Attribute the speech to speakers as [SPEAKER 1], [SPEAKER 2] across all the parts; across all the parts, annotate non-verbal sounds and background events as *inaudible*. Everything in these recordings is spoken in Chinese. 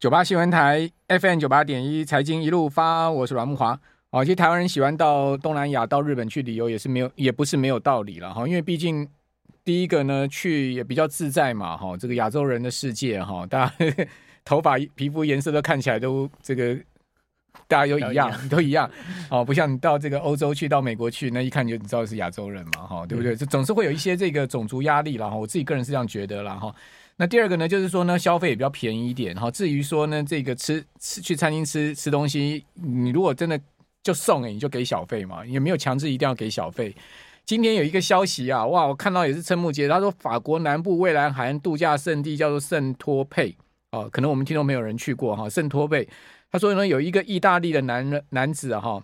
[SPEAKER 1] 九八新闻台 FM 九八点一财经一路发，我是阮木华。哦，其实台湾人喜欢到东南亚、到日本去旅游，也是没有，也不是没有道理了哈。因为毕竟第一个呢，去也比较自在嘛哈。这个亚洲人的世界哈，大家 *laughs* 头发、皮肤颜色都看起来都这个大家都一样，都一样哦。不像你到这个欧洲去，到美国去，那一看就你知道是亚洲人嘛哈，对不对？这总是会有一些这个种族压力了哈。我自己个人是这样觉得了哈。那第二个呢，就是说呢，消费也比较便宜一点哈。至于说呢，这个吃吃去餐厅吃吃东西，你如果真的就送哎，你就给小费嘛，也没有强制一定要给小费。今天有一个消息啊，哇，我看到也是瞠目结舌，他说法国南部蔚蓝海岸度假胜地叫做圣托佩哦，可能我们听众没有人去过哈。圣托佩，他说呢，有一个意大利的男人男子哈，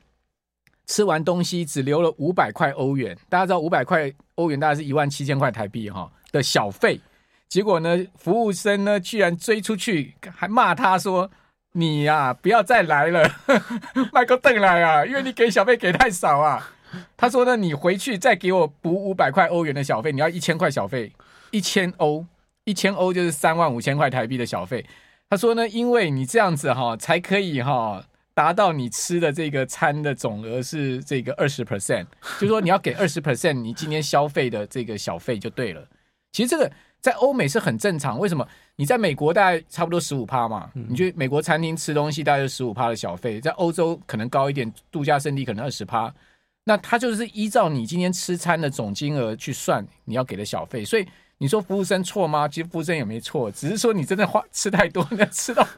[SPEAKER 1] 吃完东西只留了五百块欧元，大家知道五百块欧元大概是一万七千块台币哈的小费。结果呢，服务生呢居然追出去，还骂他说：“你呀、啊，不要再来了，*laughs* 麦克邓来啊，因为你给小费给太少啊。*laughs* ”他说呢，你回去再给我补五百块欧元的小费，你要一千块小费，一千欧，一千欧就是三万五千块台币的小费。他说呢，因为你这样子哈，才可以哈达到你吃的这个餐的总额是这个二十 percent，就是说你要给二十 percent，你今天消费的这个小费就对了。其实这个。在欧美是很正常，为什么？你在美国大概差不多十五趴嘛，你去美国餐厅吃东西大概就十五趴的小费，在欧洲可能高一点，度假胜地可能二十趴。那他就是依照你今天吃餐的总金额去算你要给的小费，所以你说服务生错吗？其实服务生也没错，只是说你真的花吃太多，你要吃到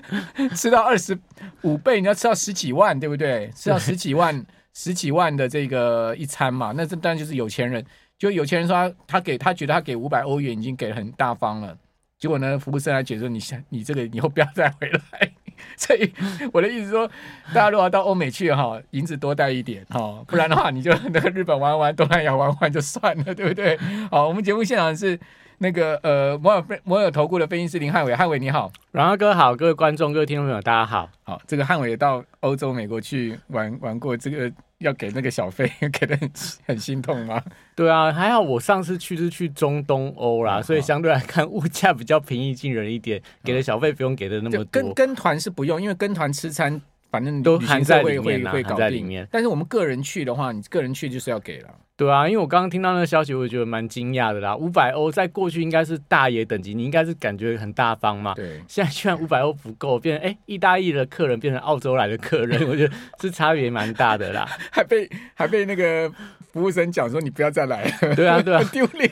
[SPEAKER 1] *laughs* 吃到二十五倍，你要吃到十几万，对不对？吃到十几万、十几万的这个一餐嘛，那这当然就是有钱人。就有钱人说他他给他觉得他给五百欧元已经给很大方了，结果呢，服务生还觉得说你你这个以后不要再回来。*laughs* 所以我的意思说，大家如果要到欧美去哈，银子多带一点哈，不然的话你就那个日本玩玩，东南亚玩玩就算了，对不对？好，我们节目现场是那个呃摩尔摩尔投顾的分析师林汉伟，汉伟你好，
[SPEAKER 2] 阮阿哥好，各位观众各位听众朋友大家好，
[SPEAKER 1] 好，这个汉伟也到欧洲美国去玩玩过这个。要给那个小费，*laughs* 给的很很心痛吗？
[SPEAKER 2] 对啊，还好我上次去是去中东欧啦，所以相对来看物价比较平易近人一点，给的小费不用给的那么多。
[SPEAKER 1] 跟跟团是不用，因为跟团吃餐反正
[SPEAKER 2] 都含在里面
[SPEAKER 1] 会搞在里面。但是我们个人去的话，你个人去就是要给了。
[SPEAKER 2] 对啊，因为我刚刚听到那个消息，我也觉得蛮惊讶的啦。五百欧在过去应该是大爷等级，你应该是感觉很大方嘛。
[SPEAKER 1] 对，*laughs*
[SPEAKER 2] 现在居然五百欧不够，变成哎，意大利的客人变成澳洲来的客人，*laughs* 我觉得是差别蛮大的啦。
[SPEAKER 1] 还被还被那个服务生讲说你不要再来了。
[SPEAKER 2] 对啊，对啊，*laughs*
[SPEAKER 1] 丢脸。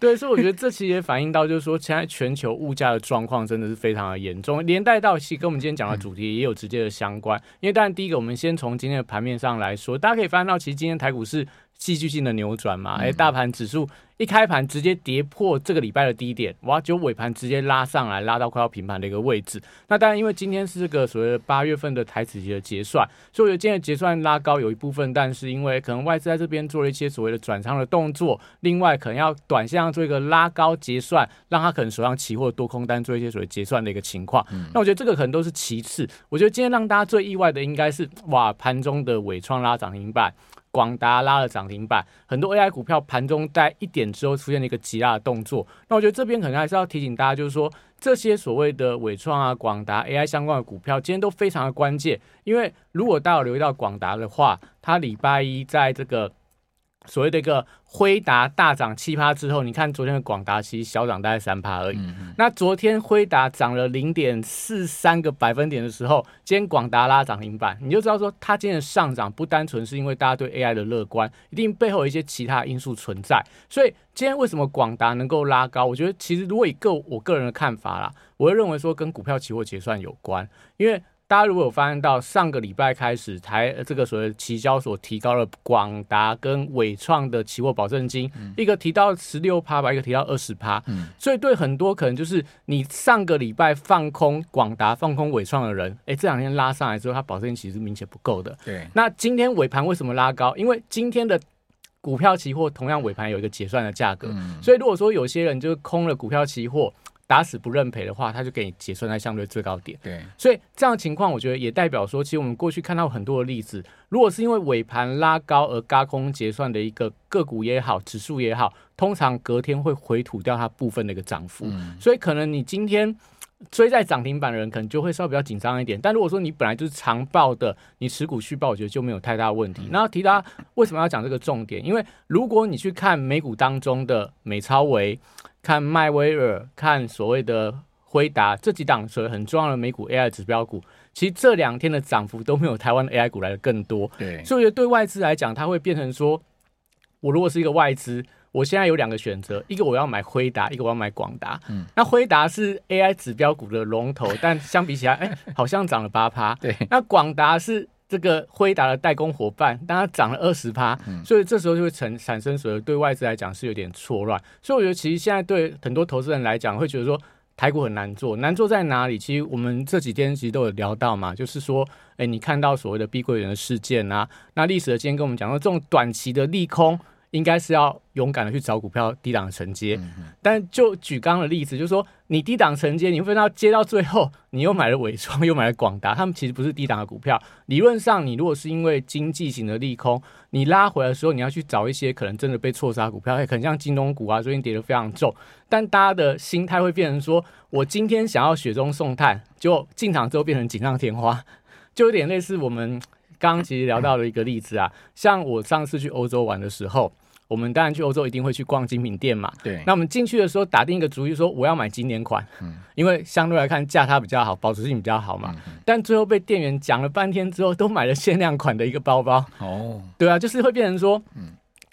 [SPEAKER 2] 对，所以我觉得这其实也反映到就是说，现在全球物价的状况真的是非常的严重，连带到其实跟我们今天讲的主题也有直接的相关。嗯、因为当然第一个，我们先从今天的盘面上来说，大家可以发现到，其实今天台股是。戏剧性的扭转嘛，哎，大盘指数一开盘直接跌破这个礼拜的低点，哇，就尾盘直接拉上来，拉到快要平盘的一个位置。那当然，因为今天是这个所谓的八月份的台指期的结算，所以我觉得今天的结算拉高有一部分，但是因为可能外资在这边做了一些所谓的转仓的动作，另外可能要短线上做一个拉高结算，让他可能手上期货多空单做一些所谓结算的一个情况。那我觉得这个可能都是其次，我觉得今天让大家最意外的应该是哇，盘中的伟创拉涨停板。广达拉了涨停板，很多 AI 股票盘中在一点之后出现了一个急拉的动作。那我觉得这边可能还是要提醒大家，就是说这些所谓的伟创啊、广达 AI 相关的股票，今天都非常的关键。因为如果大家有留意到广达的话，它礼拜一在这个。所谓的一个辉达大涨七趴之后，你看昨天的广达其实小涨大概三趴而已。那昨天辉达涨了零点四三个百分点的时候，今天广达拉涨停板，你就知道说它今天的上涨不单纯是因为大家对 AI 的乐观，一定背后有一些其他因素存在。所以今天为什么广达能够拉高？我觉得其实如果以个我个人的看法啦，我会认为说跟股票期货结算有关，因为。大家如果有发现到上个礼拜开始，台这个所谓期交所提高了广达跟纬创的期货保证金，嗯、一个提到十六趴吧，一个提到二十趴，嗯、所以对很多可能就是你上个礼拜放空广达、放空纬创的人，哎，这两天拉上来之后，它保证金其实是明显不够的。
[SPEAKER 1] 对，
[SPEAKER 2] 那今天尾盘为什么拉高？因为今天的股票期货同样尾盘有一个结算的价格，嗯、所以如果说有些人就是空了股票期货。打死不认赔的话，他就给你结算在相对最高点。
[SPEAKER 1] 对，
[SPEAKER 2] 所以这样的情况，我觉得也代表说，其实我们过去看到很多的例子，如果是因为尾盘拉高而高空结算的一个个股也好，指数也好，通常隔天会回吐掉它部分的一个涨幅。嗯、所以可能你今天追在涨停板的人可能就会稍微比较紧张一点。但如果说你本来就是长报的，你持股续报，我觉得就没有太大问题。那提到为什么要讲这个重点？因为如果你去看美股当中的美超维、看迈威尔、看所谓的辉达这几档所谓很重要的美股 AI 指标股，其实这两天的涨幅都没有台湾的 AI 股来的更多。
[SPEAKER 1] 对，
[SPEAKER 2] 所以我觉得对外资来讲，它会变成说，我如果是一个外资。我现在有两个选择，一个我要买辉达，一个我要买广达。嗯，那辉达是 AI 指标股的龙头，但相比起来，哎、欸，好像涨了八趴。*laughs*
[SPEAKER 1] 对，
[SPEAKER 2] 那广达是这个辉达的代工伙伴，但它涨了二十趴。嗯，所以这时候就会产产生所谓对外资来讲是有点错乱。所以我觉得其实现在对很多投资人来讲，会觉得说台股很难做，难做在哪里？其实我们这几天其实都有聊到嘛，就是说，哎、欸，你看到所谓的碧桂园的事件啊，那历史的今天跟我们讲说，这种短期的利空。应该是要勇敢的去找股票低档承接，但就举刚刚的例子，就是说你低档承接，你会发现到接到最后，你又买了纬创，又买了广达，他们其实不是低档的股票。理论上，你如果是因为经济型的利空，你拉回来的时候，你要去找一些可能真的被错杀股票，可能像京东股啊，最近跌得非常重。但大家的心态会变成说，我今天想要雪中送炭，就进场之后变成锦上添花，就有点类似我们。刚刚其实聊到了一个例子啊，像我上次去欧洲玩的时候，我们当然去欧洲一定会去逛精品店嘛。
[SPEAKER 1] 对。
[SPEAKER 2] 那我们进去的时候打定一个主意，说我要买经典款，嗯，因为相对来看价它比较好，保值性比较好嘛。嗯。但最后被店员讲了半天之后，都买了限量款的一个包包。哦。对啊，就是会变成说，嗯。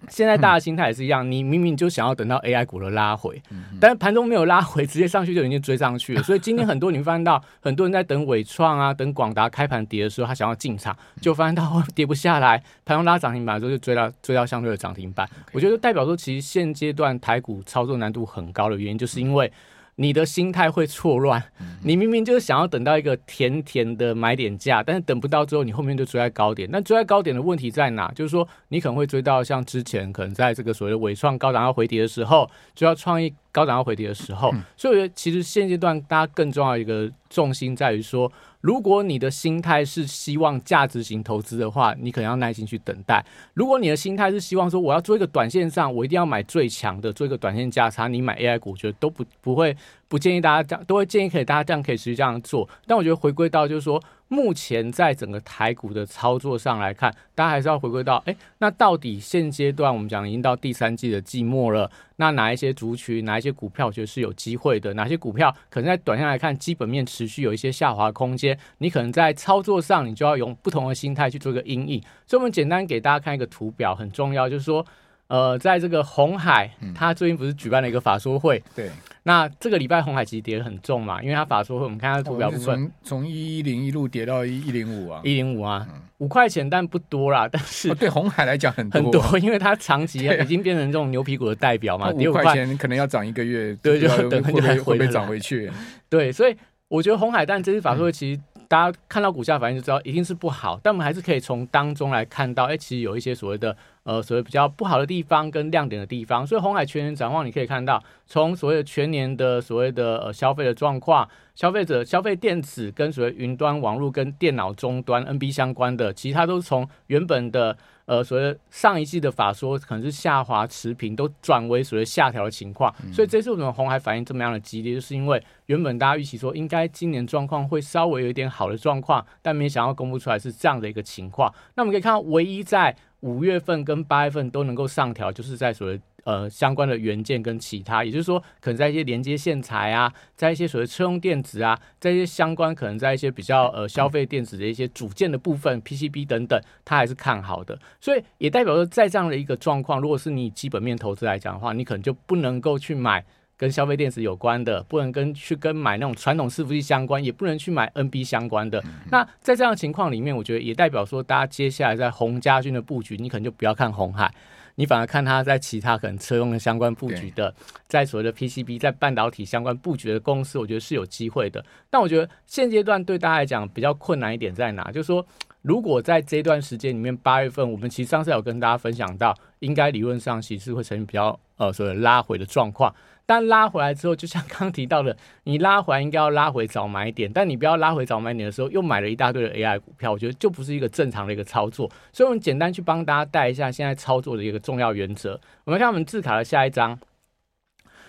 [SPEAKER 2] 现在大家心态也是一样，你明明就想要等到 AI 股的拉回，但是盘中没有拉回，*laughs* 直接上去就已经追上去了。所以今天很多你发现到很多人在等伟创啊，等广达开盘跌的时候，他想要进场，就发现到跌不下来，盘中拉涨停板的时候就追到追到相对的涨停板。我觉得代表说，其实现阶段台股操作难度很高的原因，就是因为。你的心态会错乱，你明明就是想要等到一个甜甜的买点价，但是等不到之后，你后面就追在高点。那追在高点的问题在哪？就是说，你可能会追到像之前可能在这个所谓的尾创高档要回跌的时候，就要创意高档要回跌的时候。所以我觉得，其实现阶段大家更重要的一个重心在于说。如果你的心态是希望价值型投资的话，你可能要耐心去等待；如果你的心态是希望说我要做一个短线上，我一定要买最强的，做一个短线价差，你买 AI 股，我觉得都不不会不建议大家这样，都会建议可以大家这样可以持续这样做。但我觉得回归到就是说。目前在整个台股的操作上来看，大家还是要回归到，哎，那到底现阶段我们讲已经到第三季的季末了，那哪一些族群、哪一些股票，我觉得是有机会的？哪些股票可能在短线来看，基本面持续有一些下滑空间？你可能在操作上，你就要用不同的心态去做一个因应。所以，我们简单给大家看一个图表，很重要，就是说。呃，在这个红海，他最近不是举办了一个法说会？对。那这个礼拜红海其实跌得很重嘛，因为它法说会，我们看它图表部分，
[SPEAKER 1] 从一一零一路跌到一一零五啊，
[SPEAKER 2] 一零五啊，五块钱，但不多啦。但是
[SPEAKER 1] 对红海来讲很多，
[SPEAKER 2] 很多，因为它长期已经变成这种牛皮股的代表嘛，
[SPEAKER 1] 五块钱可能要涨一个月，*laughs*
[SPEAKER 2] 对，就等很久
[SPEAKER 1] 才会被涨回去。
[SPEAKER 2] 对，所以我觉得红海，但这次法说会其实。大家看到股价反应就知道一定是不好，但我们还是可以从当中来看到，哎、欸，其实有一些所谓的呃所谓比较不好的地方跟亮点的地方。所以红海全年展望，你可以看到，从所谓的全年的所谓的呃消费的状况，消费者消费电子跟所谓云端网络跟电脑终端 NB 相关的，其他都是从原本的。呃，所谓上一季的法说可能是下滑持平，都转为所谓下调的情况，嗯，所以这次我们红海反应这么样的激烈，就是因为原本大家预期说应该今年状况会稍微有一点好的状况，但没想到公布出来是这样的一个情况。那我们可以看到，唯一在五月份跟八月份都能够上调，就是在所谓。呃，相关的元件跟其他，也就是说，可能在一些连接线材啊，在一些所谓车用电子啊，在一些相关，可能在一些比较呃消费电子的一些组件的部分，PCB 等等，它还是看好的。所以也代表说，在这样的一个状况，如果是你基本面投资来讲的话，你可能就不能够去买跟消费电子有关的，不能跟去跟买那种传统伺服器相关，也不能去买 NB 相关的。那在这样的情况里面，我觉得也代表说，大家接下来在红家军的布局，你可能就不要看红海。你反而看它在其他可能车用的相关布局的，在所谓的 PCB 在半导体相关布局的公司，我觉得是有机会的。但我觉得现阶段对大家来讲比较困难一点在哪？就是说，如果在这段时间里面，八月份我们其实上次有跟大家分享到，应该理论上其实会呈现比较呃所谓拉回的状况。但拉回来之后，就像刚刚提到的，你拉回来应该要拉回早买点，但你不要拉回早买点的时候又买了一大堆的 AI 股票，我觉得就不是一个正常的一个操作。所以，我们简单去帮大家带一下现在操作的一个重要原则。我们看我们字卡的下一章，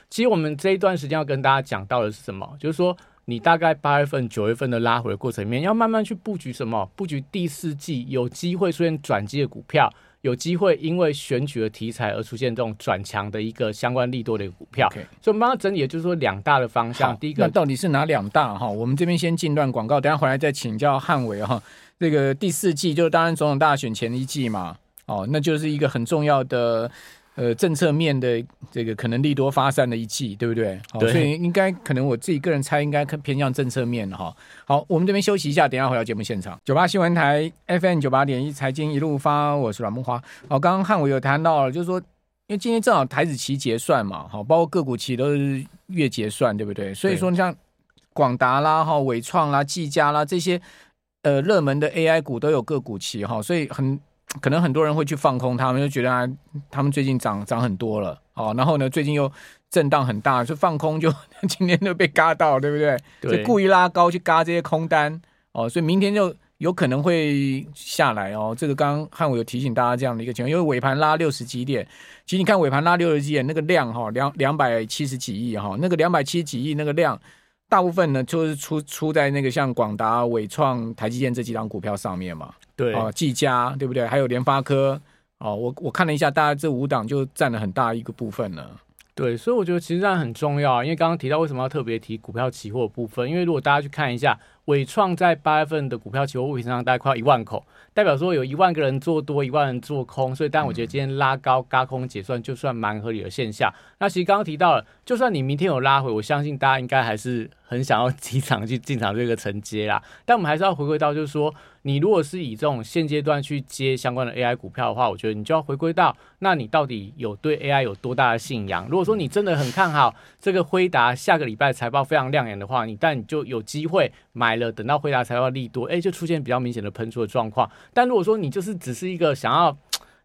[SPEAKER 2] 其实我们这一段时间要跟大家讲到的是什么？就是说，你大概八月份、九月份的拉回的过程里面，要慢慢去布局什么？布局第四季有机会出现转机的股票。有机会因为选举的题材而出现这种转强的一个相关利多的股票，Okay. 所以我们帮他整理的就是说两大的方向。第一个，
[SPEAKER 1] 那到底是哪两大哈？我们这边先进段广告，等下回来再请教汉伟哈。这个第四季就是当然总统大选前一季嘛，哦，那就是一个很重要的。呃，政策面的这个可能利多发散的一季，对不对？好，所以应该可能我自己个人猜，应该偏向政策面哈。好，我们这边休息一下，等一下回到节目现场。九八新闻台 FM 九八点一财经一路发，我是阮梦花。好，刚刚汉伟有谈到了，就是说，因为今天正好台子期结算嘛，好，包括个股期都是月结算，对不对？所以说，像广达啦、哈伟创啦、技嘉啦这些呃热门的 AI 股都有个股期哈，所以很。可能很多人会去放空他们，就觉得啊，他们最近涨涨很多了，哦，然后呢，最近又震荡很大，就放空就 *laughs* 今天就被嘎到，对不对？对，就故意拉高去嘎这些空单，哦，所以明天就有可能会下来哦。这个刚刚汉伟有提醒大家这样的一个情况，因为尾盘拉六十几点，其实你看尾盘拉六十几点那个量哈，两两百七十几亿哈，那个两百七十几亿那个量。大部分呢，就是出出在那个像广达、伟创、台积电这几档股票上面嘛。对啊，技嘉对不对？还有联发科哦，我我看了一下，大概这五档就占了很大一个部分了。
[SPEAKER 2] 对，所以我觉得其实这样很重要，因为刚刚提到为什么要特别提股票期货部分，因为如果大家去看一下，纬创在八月份的股票期货物品上大概快要一万口。代表说有一万个人做多，一万人做空，所以但我觉得今天拉高轧空结算就算蛮合理的现象。那其实刚刚提到了，就算你明天有拉回，我相信大家应该还是很想要进场去进场这个承接啦。但我们还是要回归到，就是说你如果是以这种现阶段去接相关的 AI 股票的话，我觉得你就要回归到，那你到底有对 AI 有多大的信仰？如果说你真的很看好这个辉达下个礼拜财报非常亮眼的话，你但你就有机会买了，等到回答财报利多，哎，就出现比较明显的喷出的状况。但如果说你就是只是一个想要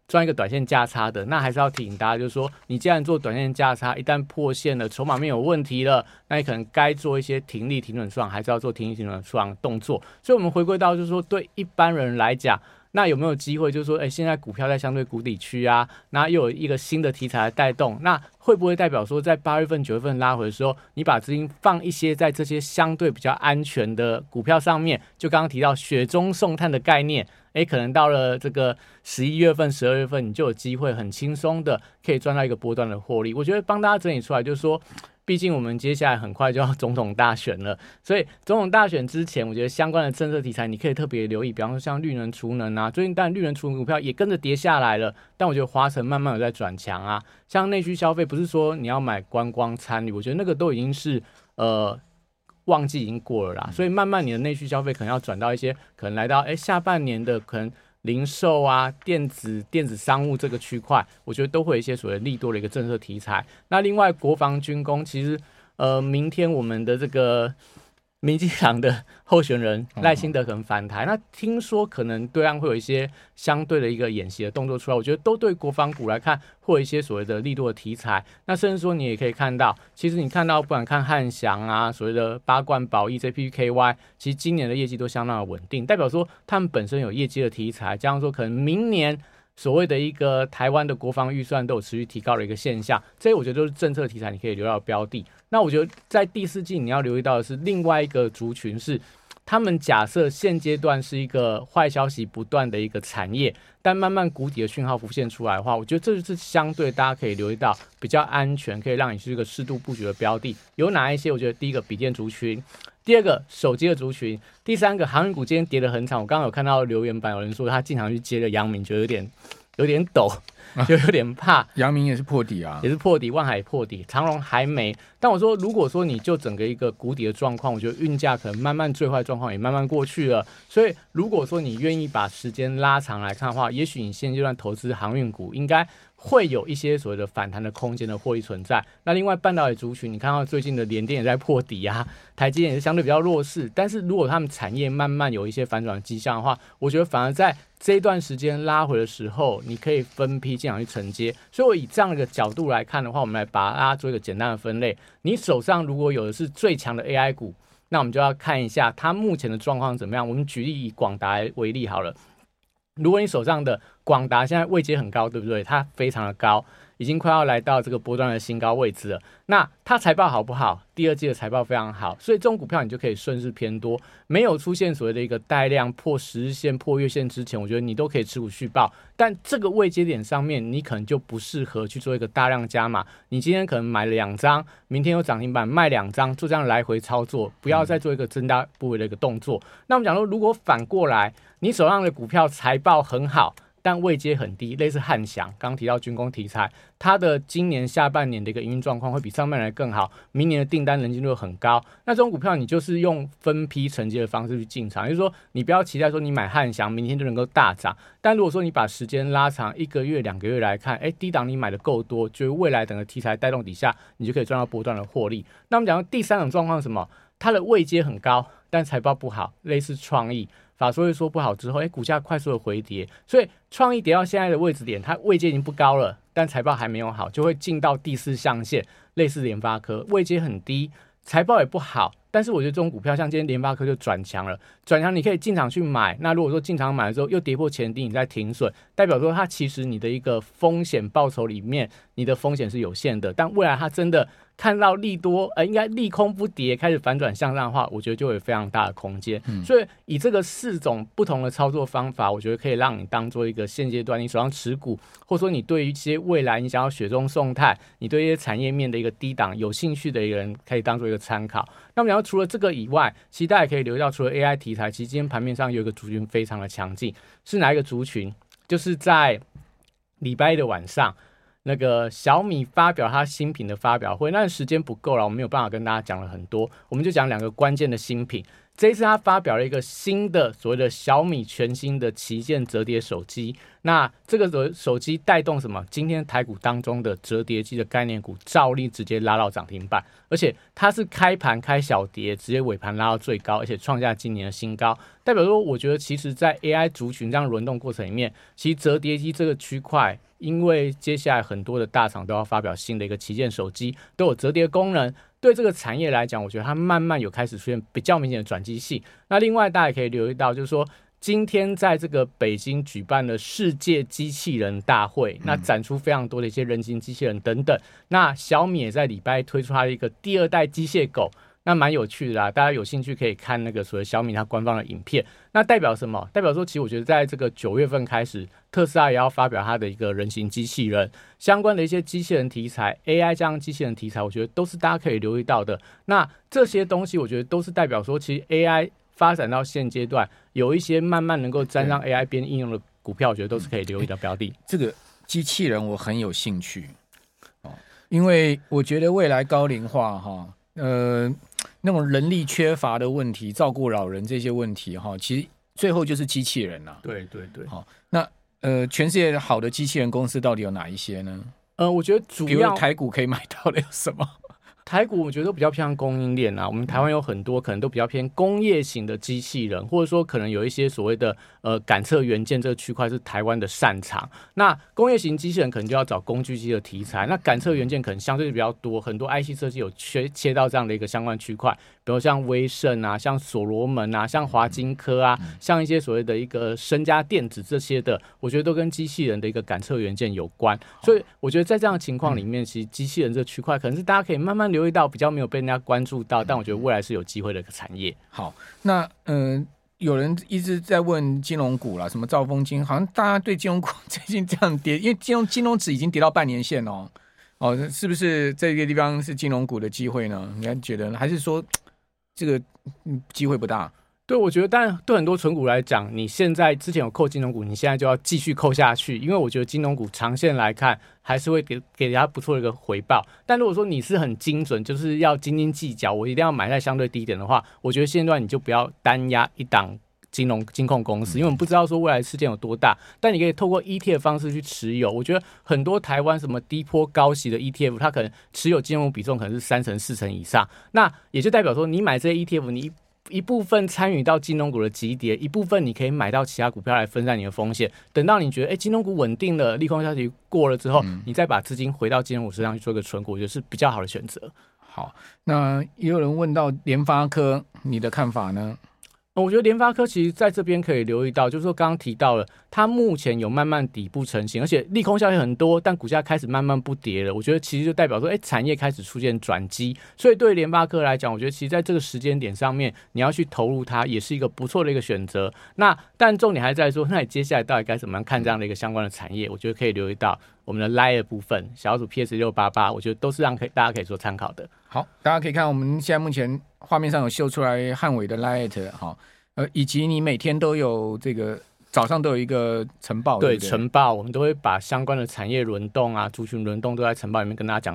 [SPEAKER 2] 赚一个短线价差的，那还是要提醒大家，就是说你既然做短线价差，一旦破线了，筹码面有问题了，那你可能该做一些停利停损出场，还是要做停利停损出场动作。所以，我们回归到就是说，对一般人来讲，那有没有机会？就是说，哎，现在股票在相对谷底区啊，那又有一个新的题材来带动，那会不会代表说，在八月份、九月份拉回的时候，你把资金放一些在这些相对比较安全的股票上面？就刚刚提到雪中送炭的概念。诶，可能到了这个十一月份、十二月份，你就有机会很轻松的可以赚到一个波段的获利。我觉得帮大家整理出来，就是说，毕竟我们接下来很快就要 *laughs* 总统大选了，所以总统大选之前，我觉得相关的政策题材你可以特别留意，比方说像绿能储能啊，最近但绿能储能股票也跟着跌下来了，但我觉得华城慢慢有在转强啊。像内需消费，不是说你要买观光餐旅，我觉得那个都已经是呃。旺季已经过了啦，所以慢慢你的内需消费可能要转到一些可能来到哎下半年的可能零售啊、电子电子商务这个区块，我觉得都会有一些所谓利多的一个政策题材。那另外国防军工其实呃明天我们的这个。民进党的候选人赖清德可能反台，那听说可能对岸会有一些相对的一个演习的动作出来，我觉得都对国防股来看会有一些所谓的力度的题材。那甚至说你也可以看到，其实你看到不管看汉翔啊，所谓的八冠宝益 JPKY，其实今年的业绩都相当的稳定，代表说他们本身有业绩的题材，加上说可能明年。所谓的一个台湾的国防预算都有持续提高的一个现象，这些我觉得都是政策题材，你可以留到标的。那我觉得在第四季你要留意到的是另外一个族群是，他们假设现阶段是一个坏消息不断的一个产业，但慢慢谷底的讯号浮现出来的话，我觉得这就是相对大家可以留意到比较安全，可以让你是一个适度布局的标的。有哪一些？我觉得第一个笔电族群。第二个手机的族群，第三个航运股今天跌得很惨。我刚刚有看到留言板有人说他经常去接了阳明，觉得有点有点抖，就 *laughs* 有点怕。
[SPEAKER 1] 阳、啊、明也是破底啊，
[SPEAKER 2] 也是破底，万海破底，长荣还没。但我说，如果说你就整个一个谷底的状况，我觉得运价可能慢慢最坏状况也慢慢过去了。所以如果说你愿意把时间拉长来看的话，也许你现阶段投资航运股应该。会有一些所谓的反弹的空间的获利存在。那另外半导体族群，你看到最近的联电也在破底啊，*laughs* 台积电也是相对比较弱势。但是如果他们产业慢慢有一些反转迹象的话，我觉得反而在这一段时间拉回的时候，你可以分批进场去承接。所以我以这样一个角度来看的话，我们来把它做一个简单的分类。你手上如果有的是最强的 AI 股，那我们就要看一下它目前的状况怎么样。我们举例以广达为例好了。如果你手上的广达现在位阶很高，对不对？它非常的高。已经快要来到这个波段的新高位置了。那它财报好不好？第二季的财报非常好，所以这种股票你就可以顺势偏多。没有出现所谓的一个带量破十日线、破月线之前，我觉得你都可以持股续报。但这个位阶点上面，你可能就不适合去做一个大量加码。你今天可能买了两张，明天有涨停板卖两张，就这样来回操作，不要再做一个增大部位的一个动作。那我们讲说，如果反过来，你手上的股票财报很好。但位阶很低，类似汉翔，刚提到军工题材，它的今年下半年的一个营运状况会比上半年更好，明年的订单能见度很高。那这种股票你就是用分批承接的方式去进场，就是说你不要期待说你买汉翔明天就能够大涨。但如果说你把时间拉长一个月、两个月来看，哎，低档你买的够多，就是未来整个题材带动底下，你就可以赚到波段的获利。那我们讲到第三种状况是什么？它的位阶很高，但财报不好，类似创意。法说会说不好之后，哎，股价快速的回跌，所以创意跌到现在的位置点，它位阶已经不高了，但财报还没有好，就会进到第四象限，类似联发科，位阶很低，财报也不好，但是我觉得这种股票像今天联发科就转强了，转强你可以进场去买，那如果说进场买了之后又跌破前低，你再停损，代表说它其实你的一个风险报酬里面，你的风险是有限的，但未来它真的。看到利多，呃，应该利空不跌，开始反转向上的话，我觉得就有非常大的空间。嗯、所以以这个四种不同的操作方法，我觉得可以让你当做一个现阶段你手上持股，或者说你对于一些未来你想要雪中送炭，你对一些产业面的一个低档有兴趣的一个人，可以当做一个参考。那么，然后除了这个以外，其实大家可以留意到，除了 AI 题材，其实今天盘面上有一个族群非常的强劲，是哪一个族群？就是在礼拜一的晚上。那个小米发表它新品的发表会，那时间不够了，我们没有办法跟大家讲了很多，我们就讲两个关键的新品。这一次它发表了一个新的所谓的小米全新的旗舰折叠手机，那这个手手机带动什么？今天台股当中的折叠机的概念股照例直接拉到涨停板，而且它是开盘开小跌，直接尾盘拉到最高，而且创下今年的新高，代表说我觉得其实在 AI 族群这样轮动过程里面，其实折叠机这个区块。因为接下来很多的大厂都要发表新的一个旗舰手机，都有折叠功能，对这个产业来讲，我觉得它慢慢有开始出现比较明显的转机性。那另外大家也可以留意到，就是说今天在这个北京举办了世界机器人大会，那展出非常多的一些人形机器人等等。那小米也在礼拜推出它的一个第二代机械狗。那蛮有趣的啦，大家有兴趣可以看那个所谓小米它官方的影片。那代表什么？代表说，其实我觉得在这个九月份开始，特斯拉也要发表它的一个人形机器人相关的一些机器人题材，AI 这样机器人题材，我觉得都是大家可以留意到的。那这些东西，我觉得都是代表说，其实 AI 发展到现阶段，有一些慢慢能够沾上 AI 边应用的股票，我觉得都是可以留意的标的。
[SPEAKER 1] 这个机器人我很有兴趣哦，因为我觉得未来高龄化哈，呃。那种人力缺乏的问题，照顾老人这些问题，哈，其实最后就是机器人呐。
[SPEAKER 2] 对对对，
[SPEAKER 1] 好，那呃，全世界好的机器人公司到底有哪一些呢？
[SPEAKER 2] 呃，我觉得主要
[SPEAKER 1] 台股可以买到的有什么？
[SPEAKER 2] 台股我觉得都比较偏向供应链啊，我们台湾有很多可能都比较偏工业型的机器人，或者说可能有一些所谓的呃感测元件这个区块是台湾的擅长。那工业型机器人可能就要找工具机的题材，那感测元件可能相对比较多，很多 IC 设计有切切到这样的一个相关区块，比如像威盛啊，像所罗门啊，像华金科啊，像一些所谓的一个身家电子这些的，我觉得都跟机器人的一个感测元件有关。所以我觉得在这样的情况里面，其实机器人这个区块可能是大家可以慢慢留意到比较没有被人家关注到，但我觉得未来是有机会的个产业。
[SPEAKER 1] 好，那嗯、呃，有人一直在问金融股啦，什么兆丰金，好像大家对金融股最近这样跌，*laughs* 因为金融金融指已经跌到半年线哦，哦，是不是这个地方是金融股的机会呢？你还觉得还是说这个嗯机会不大？
[SPEAKER 2] 对，我觉得，但对很多存股来讲，你现在之前有扣金融股，你现在就要继续扣下去，因为我觉得金融股长线来看还是会给给人家不错的一个回报。但如果说你是很精准，就是要斤斤计较，我一定要买在相对低点的话，我觉得现阶段你就不要单押一档金融金控公司，因为我们不知道说未来事件有多大。但你可以透过 ETF 方式去持有，我觉得很多台湾什么低波高息的 ETF，它可能持有金融比重可能是三成四成以上，那也就代表说你买这些 ETF，你。一部分参与到金融股的急跌，一部分你可以买到其他股票来分散你的风险。等到你觉得哎、欸，金融股稳定了，利空消息过了之后，嗯、你再把资金回到金融股身上去做一个存股，我觉得是比较好的选择。
[SPEAKER 1] 好，那也有人问到联发科，你的看法呢？
[SPEAKER 2] 我觉得联发科其实在这边可以留意到，就是说刚刚提到了，它目前有慢慢底部成型，而且利空消息很多，但股价开始慢慢不跌了。我觉得其实就代表说，哎，产业开始出现转机。所以对联发科来讲，我觉得其实在这个时间点上面，你要去投入它，也是一个不错的一个选择。那但重点还在说，那你接下来到底该怎么样看这样的一个相关的产业？我觉得可以留意到我们的 Line 部分小组 PS 六八八，我觉得都是让可以大家可以做参考的。
[SPEAKER 1] 好，大家可以看我们现在目前画面上有秀出来汉伟的 Light 哈，呃，以及你每天都有这个早上都有一个晨报，
[SPEAKER 2] 对，晨报我们都会把相关的产业轮动啊、族群轮动都在晨报里面跟大家讲。